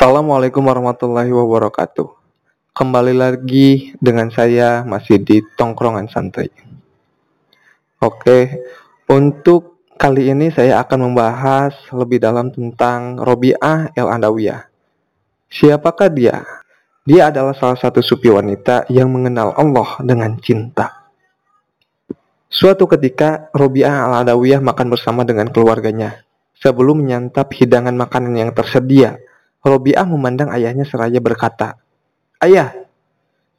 Assalamualaikum warahmatullahi wabarakatuh. Kembali lagi dengan saya masih di tongkrongan santai. Oke, untuk kali ini saya akan membahas lebih dalam tentang Robiah El Andawiyah. Siapakah dia? Dia adalah salah satu supi wanita yang mengenal Allah dengan cinta. Suatu ketika Robiah Al Andawiyah makan bersama dengan keluarganya. Sebelum menyantap hidangan makanan yang tersedia, Robiah memandang ayahnya seraya berkata, Ayah,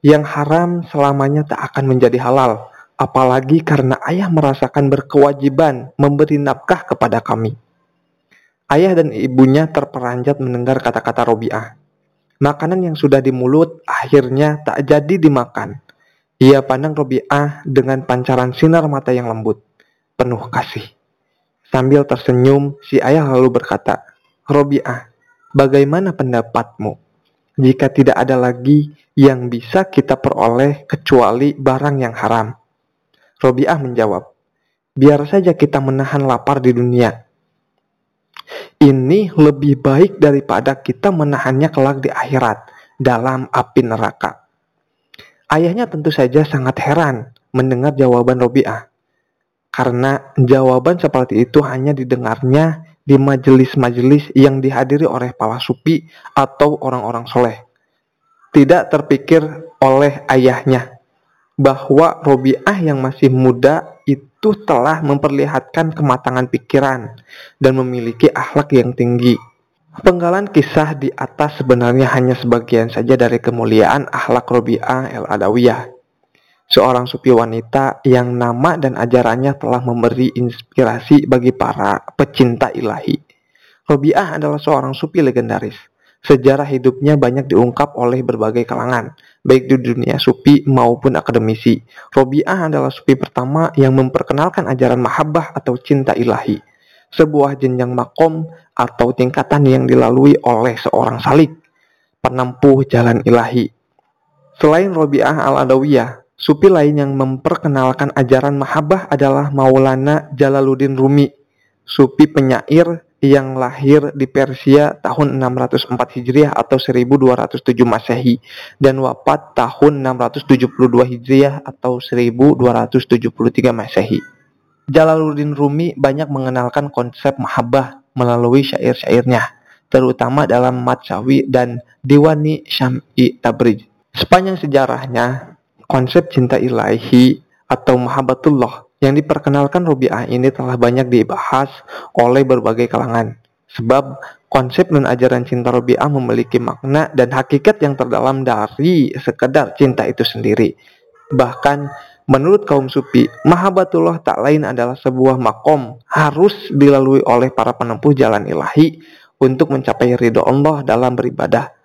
yang haram selamanya tak akan menjadi halal, apalagi karena ayah merasakan berkewajiban memberi nafkah kepada kami. Ayah dan ibunya terperanjat mendengar kata-kata Robiah. Makanan yang sudah di mulut akhirnya tak jadi dimakan. Ia pandang Robiah dengan pancaran sinar mata yang lembut, penuh kasih. Sambil tersenyum, si ayah lalu berkata, Robiah, Bagaimana pendapatmu jika tidak ada lagi yang bisa kita peroleh kecuali barang yang haram? Robiah menjawab, biar saja kita menahan lapar di dunia. Ini lebih baik daripada kita menahannya kelak di akhirat dalam api neraka. Ayahnya tentu saja sangat heran mendengar jawaban Robiah. Karena jawaban seperti itu hanya didengarnya di majelis-majelis yang dihadiri oleh para supi atau orang-orang soleh. Tidak terpikir oleh ayahnya bahwa Robiah yang masih muda itu telah memperlihatkan kematangan pikiran dan memiliki akhlak yang tinggi. Penggalan kisah di atas sebenarnya hanya sebagian saja dari kemuliaan akhlak Robiah el-Adawiyah seorang supi wanita yang nama dan ajarannya telah memberi inspirasi bagi para pecinta ilahi. Robiah adalah seorang supi legendaris. Sejarah hidupnya banyak diungkap oleh berbagai kalangan, baik di dunia supi maupun akademisi. Robiah adalah supi pertama yang memperkenalkan ajaran mahabbah atau cinta ilahi, sebuah jenjang makom atau tingkatan yang dilalui oleh seorang salik, penempuh jalan ilahi. Selain Robiah al-Adawiyah, Supi lain yang memperkenalkan ajaran mahabbah adalah Maulana Jalaluddin Rumi, supi penyair yang lahir di Persia tahun 604 Hijriah atau 1207 Masehi dan wafat tahun 672 Hijriah atau 1273 Masehi. Jalaluddin Rumi banyak mengenalkan konsep mahabbah melalui syair-syairnya, terutama dalam Matsawi dan Diwani Syam'i Tabrij. Sepanjang sejarahnya, Konsep cinta ilahi atau mahabbatullah yang diperkenalkan Rubiah ini telah banyak dibahas oleh berbagai kalangan. Sebab konsep dan ajaran cinta Rubiah memiliki makna dan hakikat yang terdalam dari sekedar cinta itu sendiri. Bahkan menurut kaum sufi, mahabbatullah tak lain adalah sebuah makom harus dilalui oleh para penempuh jalan ilahi untuk mencapai ridho Allah dalam beribadah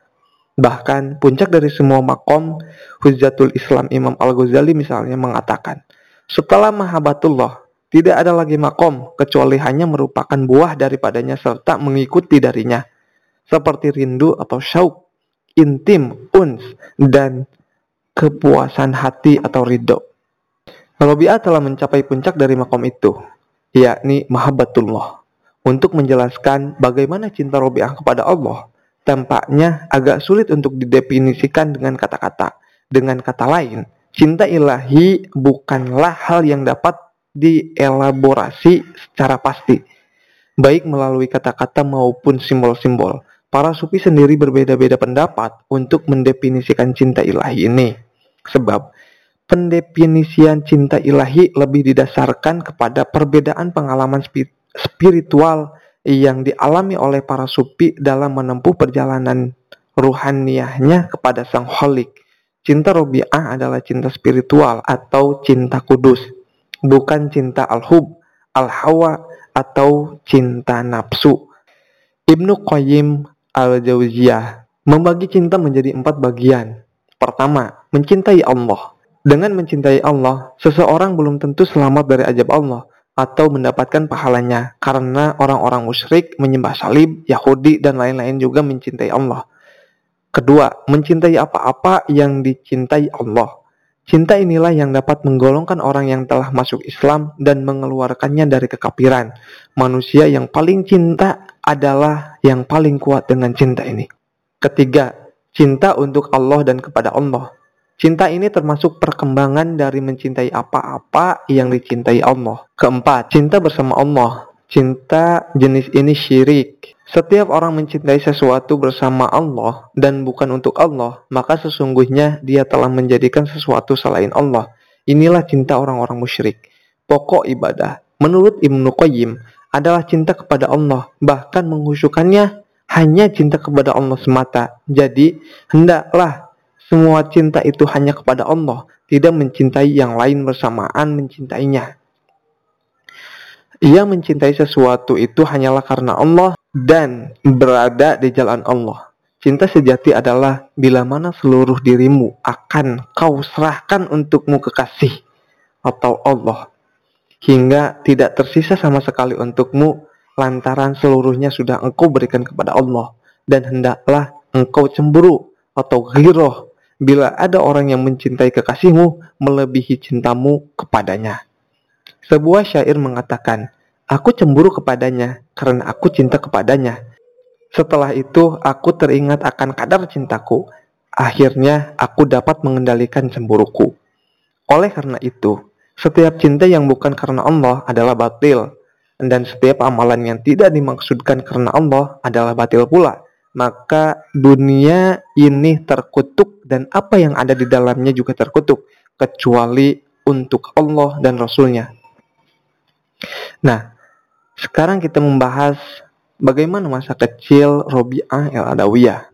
Bahkan puncak dari semua makom Hujatul Islam Imam Al-Ghazali misalnya mengatakan, setelah mahabatullah tidak ada lagi makom kecuali hanya merupakan buah daripadanya serta mengikuti darinya. Seperti rindu atau syauk, intim, uns, dan kepuasan hati atau ridho. Robi'ah telah mencapai puncak dari makom itu, yakni mahabbatullah. Untuk menjelaskan bagaimana cinta Robi'ah kepada Allah, tampaknya agak sulit untuk didefinisikan dengan kata-kata. Dengan kata lain, cinta ilahi bukanlah hal yang dapat dielaborasi secara pasti, baik melalui kata-kata maupun simbol-simbol. Para sufi sendiri berbeda-beda pendapat untuk mendefinisikan cinta ilahi ini. Sebab pendefinisian cinta ilahi lebih didasarkan kepada perbedaan pengalaman spiritual yang dialami oleh para sufi dalam menempuh perjalanan ruhaniyahnya kepada Sang Holik. Cinta Robi'ah adalah cinta spiritual atau cinta kudus, bukan cinta al-hub, al-hawa, atau cinta nafsu. Ibnu Qayyim al-Jauziyah membagi cinta menjadi empat bagian. Pertama, mencintai Allah. Dengan mencintai Allah, seseorang belum tentu selamat dari ajab Allah, atau mendapatkan pahalanya karena orang-orang musyrik menyembah salib, Yahudi dan lain-lain juga mencintai Allah. Kedua, mencintai apa-apa yang dicintai Allah. Cinta inilah yang dapat menggolongkan orang yang telah masuk Islam dan mengeluarkannya dari kekafiran. Manusia yang paling cinta adalah yang paling kuat dengan cinta ini. Ketiga, cinta untuk Allah dan kepada Allah. Cinta ini termasuk perkembangan dari mencintai apa-apa yang dicintai Allah. Keempat, cinta bersama Allah. Cinta jenis ini syirik. Setiap orang mencintai sesuatu bersama Allah dan bukan untuk Allah, maka sesungguhnya dia telah menjadikan sesuatu selain Allah. Inilah cinta orang-orang musyrik. Pokok ibadah, menurut Ibnu Qayyim, adalah cinta kepada Allah, bahkan menghusukannya hanya cinta kepada Allah semata. Jadi, hendaklah semua cinta itu hanya kepada Allah, tidak mencintai yang lain bersamaan mencintainya. Ia mencintai sesuatu itu hanyalah karena Allah dan berada di jalan Allah. Cinta sejati adalah bila mana seluruh dirimu akan kau serahkan untukmu kekasih atau Allah hingga tidak tersisa sama sekali untukmu lantaran seluruhnya sudah engkau berikan kepada Allah dan hendaklah engkau cemburu atau giroh bila ada orang yang mencintai kekasihmu melebihi cintamu kepadanya. Sebuah syair mengatakan, Aku cemburu kepadanya karena aku cinta kepadanya. Setelah itu, aku teringat akan kadar cintaku. Akhirnya, aku dapat mengendalikan cemburuku. Oleh karena itu, setiap cinta yang bukan karena Allah adalah batil, dan setiap amalan yang tidak dimaksudkan karena Allah adalah batil pula maka dunia ini terkutuk dan apa yang ada di dalamnya juga terkutuk kecuali untuk Allah dan Rasulnya. Nah, sekarang kita membahas bagaimana masa kecil Robi'ah el-Adawiyah.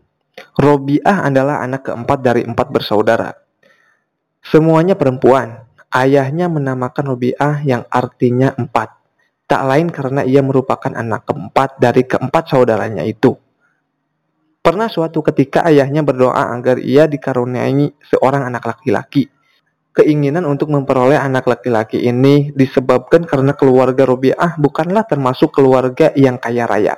Robi'ah adalah anak keempat dari empat bersaudara. Semuanya perempuan. Ayahnya menamakan Robi'ah yang artinya empat. Tak lain karena ia merupakan anak keempat dari keempat saudaranya itu. Pernah suatu ketika ayahnya berdoa agar ia dikaruniai seorang anak laki-laki. Keinginan untuk memperoleh anak laki-laki ini disebabkan karena keluarga Robiah bukanlah termasuk keluarga yang kaya raya.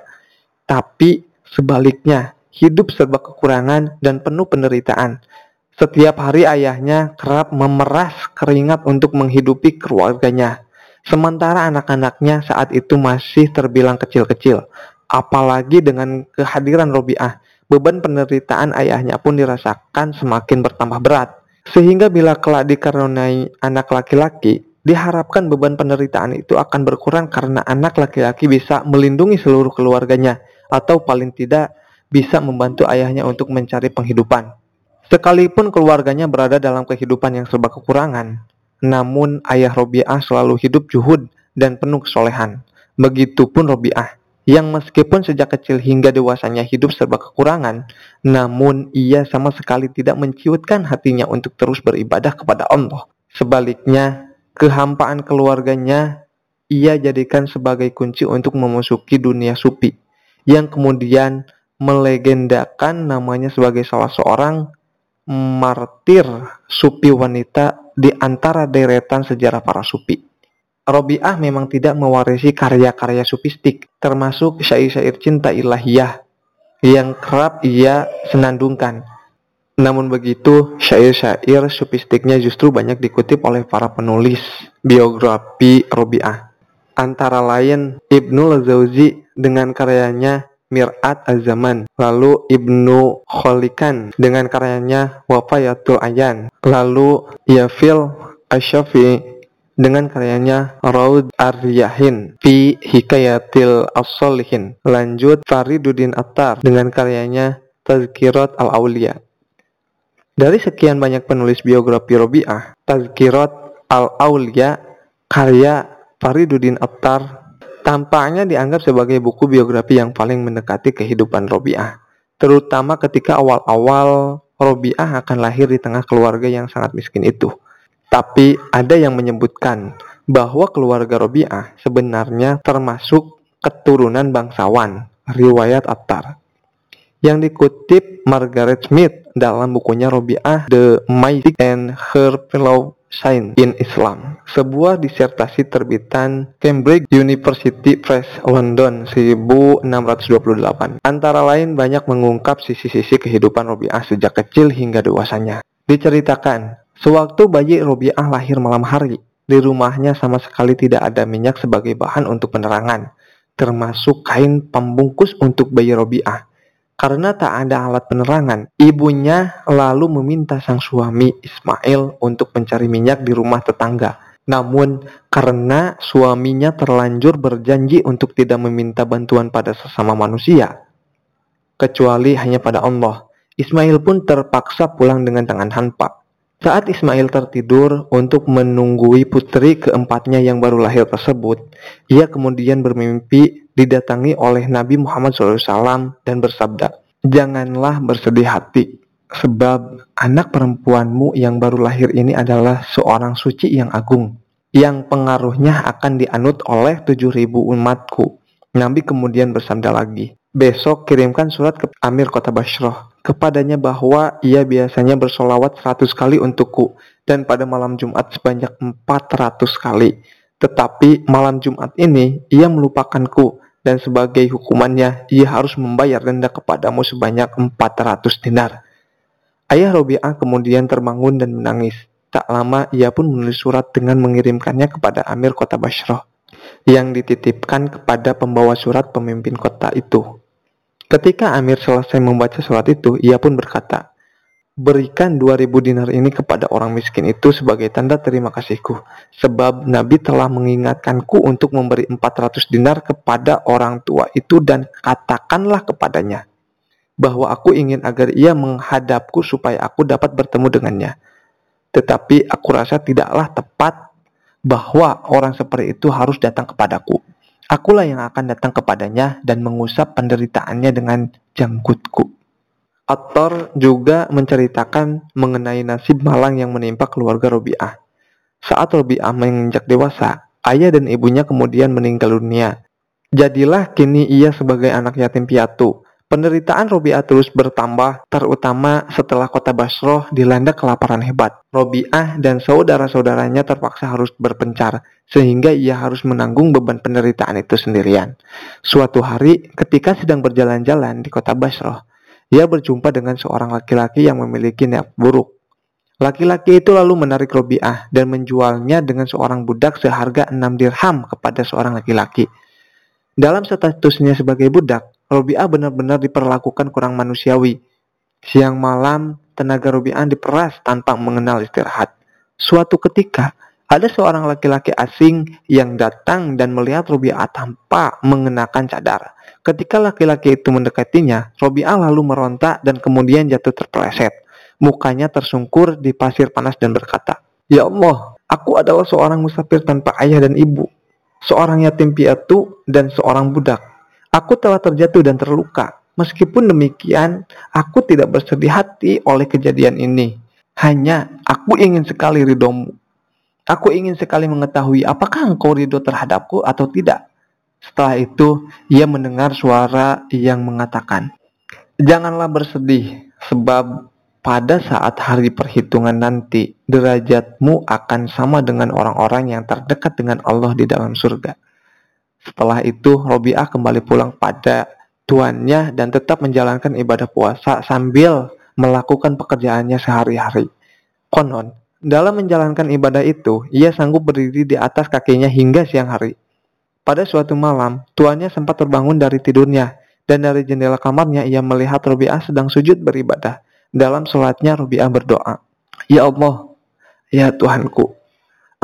Tapi sebaliknya, hidup serba kekurangan dan penuh penderitaan. Setiap hari ayahnya kerap memeras keringat untuk menghidupi keluarganya. Sementara anak-anaknya saat itu masih terbilang kecil-kecil. Apalagi dengan kehadiran Robiah beban penderitaan ayahnya pun dirasakan semakin bertambah berat. Sehingga bila kelak dikaruniai anak laki-laki, diharapkan beban penderitaan itu akan berkurang karena anak laki-laki bisa melindungi seluruh keluarganya atau paling tidak bisa membantu ayahnya untuk mencari penghidupan. Sekalipun keluarganya berada dalam kehidupan yang serba kekurangan, namun ayah Robiah selalu hidup juhud dan penuh kesolehan. Begitupun Robiah yang meskipun sejak kecil hingga dewasanya hidup serba kekurangan, namun ia sama sekali tidak menciutkan hatinya untuk terus beribadah kepada Allah. Sebaliknya, kehampaan keluarganya ia jadikan sebagai kunci untuk memasuki dunia supi, yang kemudian melegendakan namanya sebagai salah seorang martir supi wanita di antara deretan sejarah para supi. Robiah memang tidak mewarisi karya-karya sufistik, termasuk syair-syair cinta ilahiyah yang kerap ia senandungkan. Namun begitu, syair-syair sufistiknya justru banyak dikutip oleh para penulis biografi Robiah. Antara lain Ibnu Jauzi dengan karyanya Mir'at Az-Zaman, lalu Ibnu Kholikan dengan karyanya Wafayatul Ayan, lalu Yafil Asyafi dengan karyanya Raud Aryahin fi Hikayatil As-Solihin. Lanjut Fariduddin Attar dengan karyanya Tazkirat Al-Aulia. Dari sekian banyak penulis biografi Robi'ah, Tazkirat Al-Aulia karya Fariduddin Attar tampaknya dianggap sebagai buku biografi yang paling mendekati kehidupan Robi'ah. Terutama ketika awal-awal Robi'ah akan lahir di tengah keluarga yang sangat miskin itu. Tapi ada yang menyebutkan bahwa keluarga Robi'ah sebenarnya termasuk keturunan bangsawan, riwayat Attar. Yang dikutip Margaret Smith dalam bukunya Robi'ah The Mystic and Her Fellow Saint in Islam, sebuah disertasi terbitan Cambridge University Press London 1628. Antara lain banyak mengungkap sisi-sisi kehidupan Robi'ah sejak kecil hingga dewasanya. Diceritakan Sewaktu bayi Robiah lahir malam hari, di rumahnya sama sekali tidak ada minyak sebagai bahan untuk penerangan, termasuk kain pembungkus untuk bayi Robiah. Karena tak ada alat penerangan, ibunya lalu meminta sang suami Ismail untuk mencari minyak di rumah tetangga. Namun, karena suaminya terlanjur berjanji untuk tidak meminta bantuan pada sesama manusia, kecuali hanya pada Allah, Ismail pun terpaksa pulang dengan tangan hampa. Saat Ismail tertidur untuk menunggui putri keempatnya yang baru lahir tersebut, ia kemudian bermimpi didatangi oleh Nabi Muhammad SAW dan bersabda, Janganlah bersedih hati, sebab anak perempuanmu yang baru lahir ini adalah seorang suci yang agung, yang pengaruhnya akan dianut oleh 7000 umatku. Nabi kemudian bersabda lagi, Besok kirimkan surat ke Amir kota Bashrah kepadanya bahwa ia biasanya bersolawat 100 kali untukku dan pada malam Jumat sebanyak 400 kali. Tetapi malam Jumat ini ia melupakanku dan sebagai hukumannya ia harus membayar denda kepadamu sebanyak 400 dinar. Ayah Robi'ah kemudian terbangun dan menangis. Tak lama ia pun menulis surat dengan mengirimkannya kepada Amir kota Bashrah yang dititipkan kepada pembawa surat pemimpin kota itu. Ketika Amir selesai membaca surat itu, ia pun berkata, Berikan 2000 dinar ini kepada orang miskin itu sebagai tanda terima kasihku. Sebab Nabi telah mengingatkanku untuk memberi 400 dinar kepada orang tua itu dan katakanlah kepadanya bahwa aku ingin agar ia menghadapku supaya aku dapat bertemu dengannya. Tetapi aku rasa tidaklah tepat bahwa orang seperti itu harus datang kepadaku. Akulah yang akan datang kepadanya dan mengusap penderitaannya dengan janggutku. Ator juga menceritakan mengenai nasib malang yang menimpa keluarga Robi'ah. Saat Robi'ah menginjak dewasa, ayah dan ibunya kemudian meninggal dunia. Jadilah kini ia sebagai anak yatim piatu Penderitaan Robi'ah terus bertambah, terutama setelah kota Basroh dilanda kelaparan hebat. Robi'ah dan saudara-saudaranya terpaksa harus berpencar, sehingga ia harus menanggung beban penderitaan itu sendirian. Suatu hari, ketika sedang berjalan-jalan di kota Basroh, ia berjumpa dengan seorang laki-laki yang memiliki niat buruk. Laki-laki itu lalu menarik Robi'ah dan menjualnya dengan seorang budak seharga 6 dirham kepada seorang laki-laki. Dalam statusnya sebagai budak, Robi'ah benar-benar diperlakukan kurang manusiawi. Siang malam, tenaga Robi'ah diperas tanpa mengenal istirahat. Suatu ketika, ada seorang laki-laki asing yang datang dan melihat Robi'ah tanpa mengenakan cadar. Ketika laki-laki itu mendekatinya, Robi'ah lalu meronta dan kemudian jatuh terpeleset. Mukanya tersungkur di pasir panas dan berkata, Ya Allah, aku adalah seorang musafir tanpa ayah dan ibu, seorang yatim piatu dan seorang budak. Aku telah terjatuh dan terluka. Meskipun demikian, aku tidak bersedih hati oleh kejadian ini. Hanya aku ingin sekali ridomu. Aku ingin sekali mengetahui apakah engkau ridho terhadapku atau tidak. Setelah itu, ia mendengar suara yang mengatakan, Janganlah bersedih, sebab pada saat hari perhitungan nanti, derajatmu akan sama dengan orang-orang yang terdekat dengan Allah di dalam surga. Setelah itu, Robiah kembali pulang pada tuannya dan tetap menjalankan ibadah puasa sambil melakukan pekerjaannya sehari-hari. Konon, dalam menjalankan ibadah itu, ia sanggup berdiri di atas kakinya hingga siang hari. Pada suatu malam, tuannya sempat terbangun dari tidurnya, dan dari jendela kamarnya ia melihat Robiah sedang sujud beribadah. Dalam sholatnya, Robiah berdoa, Ya Allah, ya Tuhanku,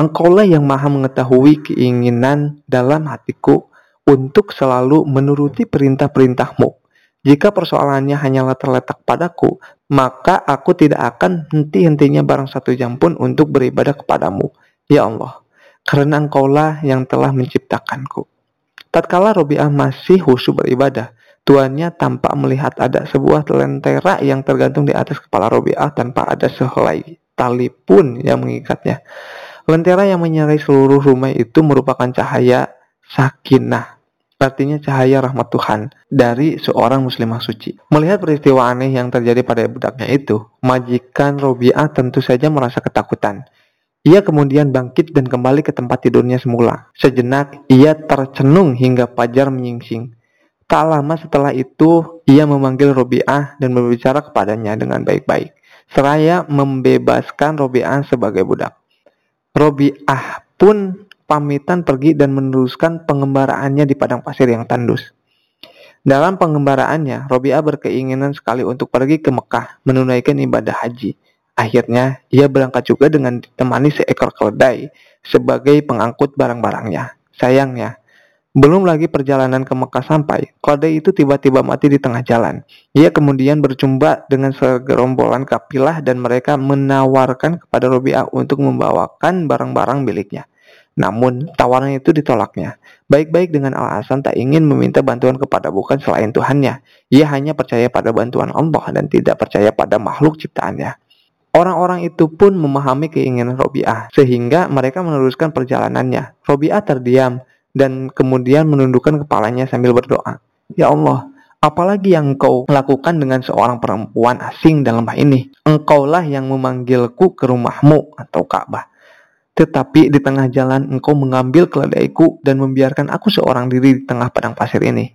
Engkaulah yang maha mengetahui keinginan dalam hatiku untuk selalu menuruti perintah-perintahmu. Jika persoalannya hanyalah terletak padaku, maka aku tidak akan henti-hentinya barang satu jam pun untuk beribadah kepadamu. Ya Allah, karena engkaulah yang telah menciptakanku. Tatkala Robiah masih khusyuk beribadah, tuannya tampak melihat ada sebuah lentera yang tergantung di atas kepala Robiah tanpa ada sehelai tali pun yang mengikatnya. Lentera yang menyerai seluruh rumah itu merupakan cahaya sakinah. Artinya cahaya rahmat Tuhan dari seorang muslimah suci. Melihat peristiwa aneh yang terjadi pada budaknya itu, majikan Robiah tentu saja merasa ketakutan. Ia kemudian bangkit dan kembali ke tempat tidurnya semula. Sejenak, ia tercenung hingga pajar menyingsing. Tak lama setelah itu, ia memanggil Robiah dan berbicara kepadanya dengan baik-baik. Seraya membebaskan Robiah sebagai budak. Robiah pun pamitan pergi dan meneruskan pengembaraannya di padang pasir yang tandus. Dalam pengembaraannya, Robi'ah berkeinginan sekali untuk pergi ke Mekah menunaikan ibadah haji. Akhirnya, ia berangkat juga dengan ditemani seekor keledai sebagai pengangkut barang-barangnya. Sayangnya, belum lagi perjalanan ke Mekah sampai, keledai itu tiba-tiba mati di tengah jalan. Ia kemudian berjumpa dengan segerombolan kapilah dan mereka menawarkan kepada Robi'ah untuk membawakan barang-barang miliknya. Namun, tawaran itu ditolaknya. Baik-baik dengan alasan tak ingin meminta bantuan kepada bukan selain Tuhannya. Ia hanya percaya pada bantuan Allah dan tidak percaya pada makhluk ciptaannya. Orang-orang itu pun memahami keinginan Robiah, sehingga mereka meneruskan perjalanannya. Robiah terdiam dan kemudian menundukkan kepalanya sambil berdoa. Ya Allah, apalagi yang engkau lakukan dengan seorang perempuan asing dalam hal ini? Engkaulah yang memanggilku ke rumahmu atau Ka'bah. Tetapi di tengah jalan engkau mengambil keledaiku dan membiarkan aku seorang diri di tengah padang pasir ini.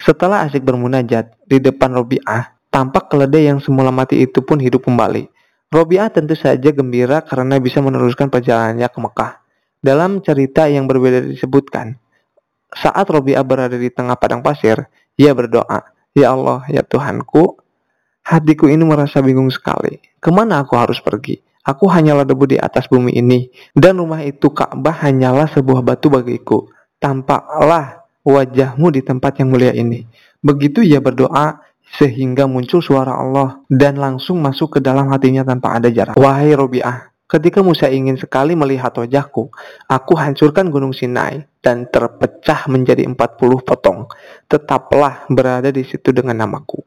Setelah asik bermunajat di depan Robi'ah, tampak keledai yang semula mati itu pun hidup kembali. Robi'ah tentu saja gembira karena bisa meneruskan perjalanannya ke Mekah. Dalam cerita yang berbeda disebutkan, saat Robi'ah berada di tengah padang pasir, ia berdoa, Ya Allah, ya Tuhanku, hatiku ini merasa bingung sekali. Ke mana aku harus pergi? Aku hanyalah debu di atas bumi ini, dan rumah itu Ka'bah hanyalah sebuah batu bagiku. Tampaklah wajahmu di tempat yang mulia ini. Begitu ia berdoa, sehingga muncul suara Allah dan langsung masuk ke dalam hatinya tanpa ada jarak. Wahai Robiah, ketika Musa ingin sekali melihat wajahku, aku hancurkan gunung Sinai dan terpecah menjadi 40 potong. Tetaplah berada di situ dengan namaku.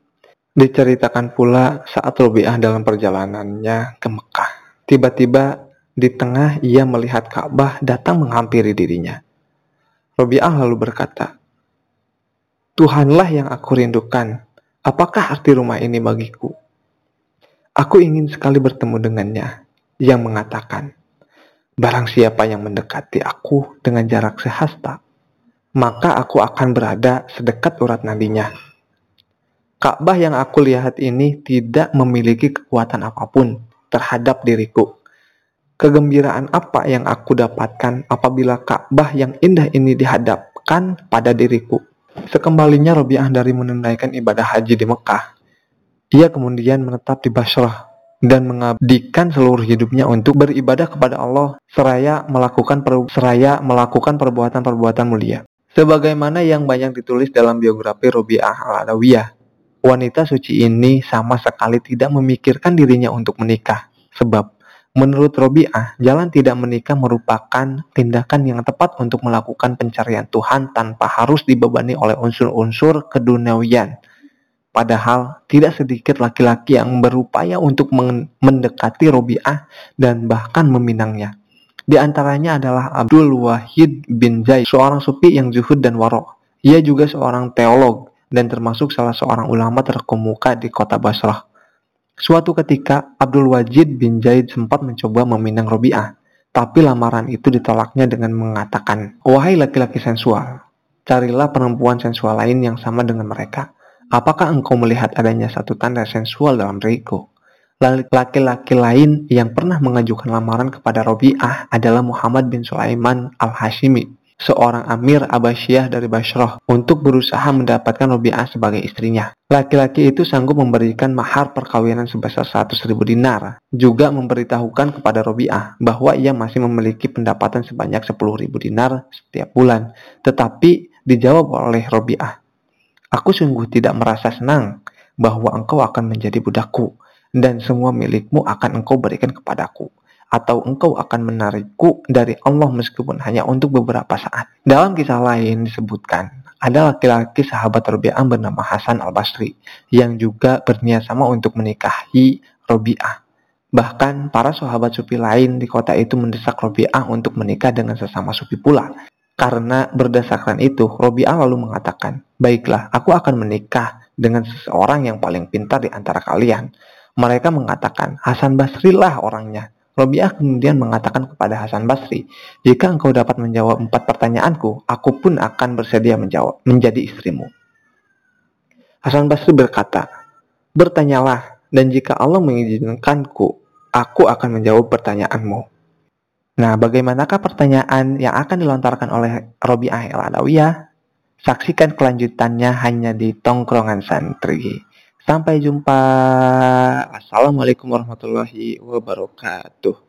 Diceritakan pula saat Robiah dalam perjalanannya ke Mekah. Tiba-tiba di tengah ia melihat Ka'bah datang menghampiri dirinya. Robi'ah lalu berkata, Tuhanlah yang aku rindukan. Apakah arti rumah ini bagiku? Aku ingin sekali bertemu dengannya, yang mengatakan, Barang siapa yang mendekati aku dengan jarak sehasta, maka aku akan berada sedekat urat nadinya. Ka'bah yang aku lihat ini tidak memiliki kekuatan apa pun, terhadap diriku. Kegembiraan apa yang aku dapatkan apabila Ka'bah yang indah ini dihadapkan pada diriku? Sekembalinya Robiah dari menunaikan ibadah haji di Mekah, ia kemudian menetap di Basrah dan mengabdikan seluruh hidupnya untuk beribadah kepada Allah seraya melakukan per, seraya melakukan perbuatan-perbuatan mulia. Sebagaimana yang banyak ditulis dalam biografi Robiah al-Adawiyah, wanita suci ini sama sekali tidak memikirkan dirinya untuk menikah. Sebab, menurut Robiah, jalan tidak menikah merupakan tindakan yang tepat untuk melakukan pencarian Tuhan tanpa harus dibebani oleh unsur-unsur keduniawian. Padahal, tidak sedikit laki-laki yang berupaya untuk mendekati Robiah dan bahkan meminangnya. Di antaranya adalah Abdul Wahid bin Zaid, seorang sufi yang zuhud dan warok. Ia juga seorang teolog dan termasuk salah seorang ulama terkemuka di kota Basrah. Suatu ketika, Abdul Wajid bin Zaid sempat mencoba meminang Robi'ah, tapi lamaran itu ditolaknya dengan mengatakan, Wahai laki-laki sensual, carilah perempuan sensual lain yang sama dengan mereka. Apakah engkau melihat adanya satu tanda sensual dalam diriku? Laki-laki lain yang pernah mengajukan lamaran kepada Robi'ah adalah Muhammad bin Sulaiman al-Hashimi seorang Amir Abbasiyah dari Bashrah untuk berusaha mendapatkan Robi'ah sebagai istrinya. Laki-laki itu sanggup memberikan mahar perkawinan sebesar 100 ribu dinar. Juga memberitahukan kepada Robi'ah bahwa ia masih memiliki pendapatan sebanyak 10 ribu dinar setiap bulan. Tetapi dijawab oleh Robi'ah, Aku sungguh tidak merasa senang bahwa engkau akan menjadi budakku dan semua milikmu akan engkau berikan kepadaku atau engkau akan menarikku dari Allah meskipun hanya untuk beberapa saat. Dalam kisah lain disebutkan, ada laki-laki sahabat Robi'ah bernama Hasan al-Basri yang juga berniat sama untuk menikahi Robi'ah. Bahkan para sahabat sufi lain di kota itu mendesak Robi'ah untuk menikah dengan sesama sufi pula. Karena berdasarkan itu, Robi'ah lalu mengatakan, Baiklah, aku akan menikah dengan seseorang yang paling pintar di antara kalian. Mereka mengatakan, Hasan Basri lah orangnya. Robiah kemudian mengatakan kepada Hasan Basri, jika engkau dapat menjawab empat pertanyaanku, aku pun akan bersedia menjawab, menjadi istrimu. Hasan Basri berkata, bertanyalah, dan jika Allah mengizinkanku, aku akan menjawab pertanyaanmu. Nah, bagaimanakah pertanyaan yang akan dilontarkan oleh Robiah el-Adawiyah? Saksikan kelanjutannya hanya di tongkrongan santri. Sampai jumpa. Assalamualaikum warahmatullahi wabarakatuh.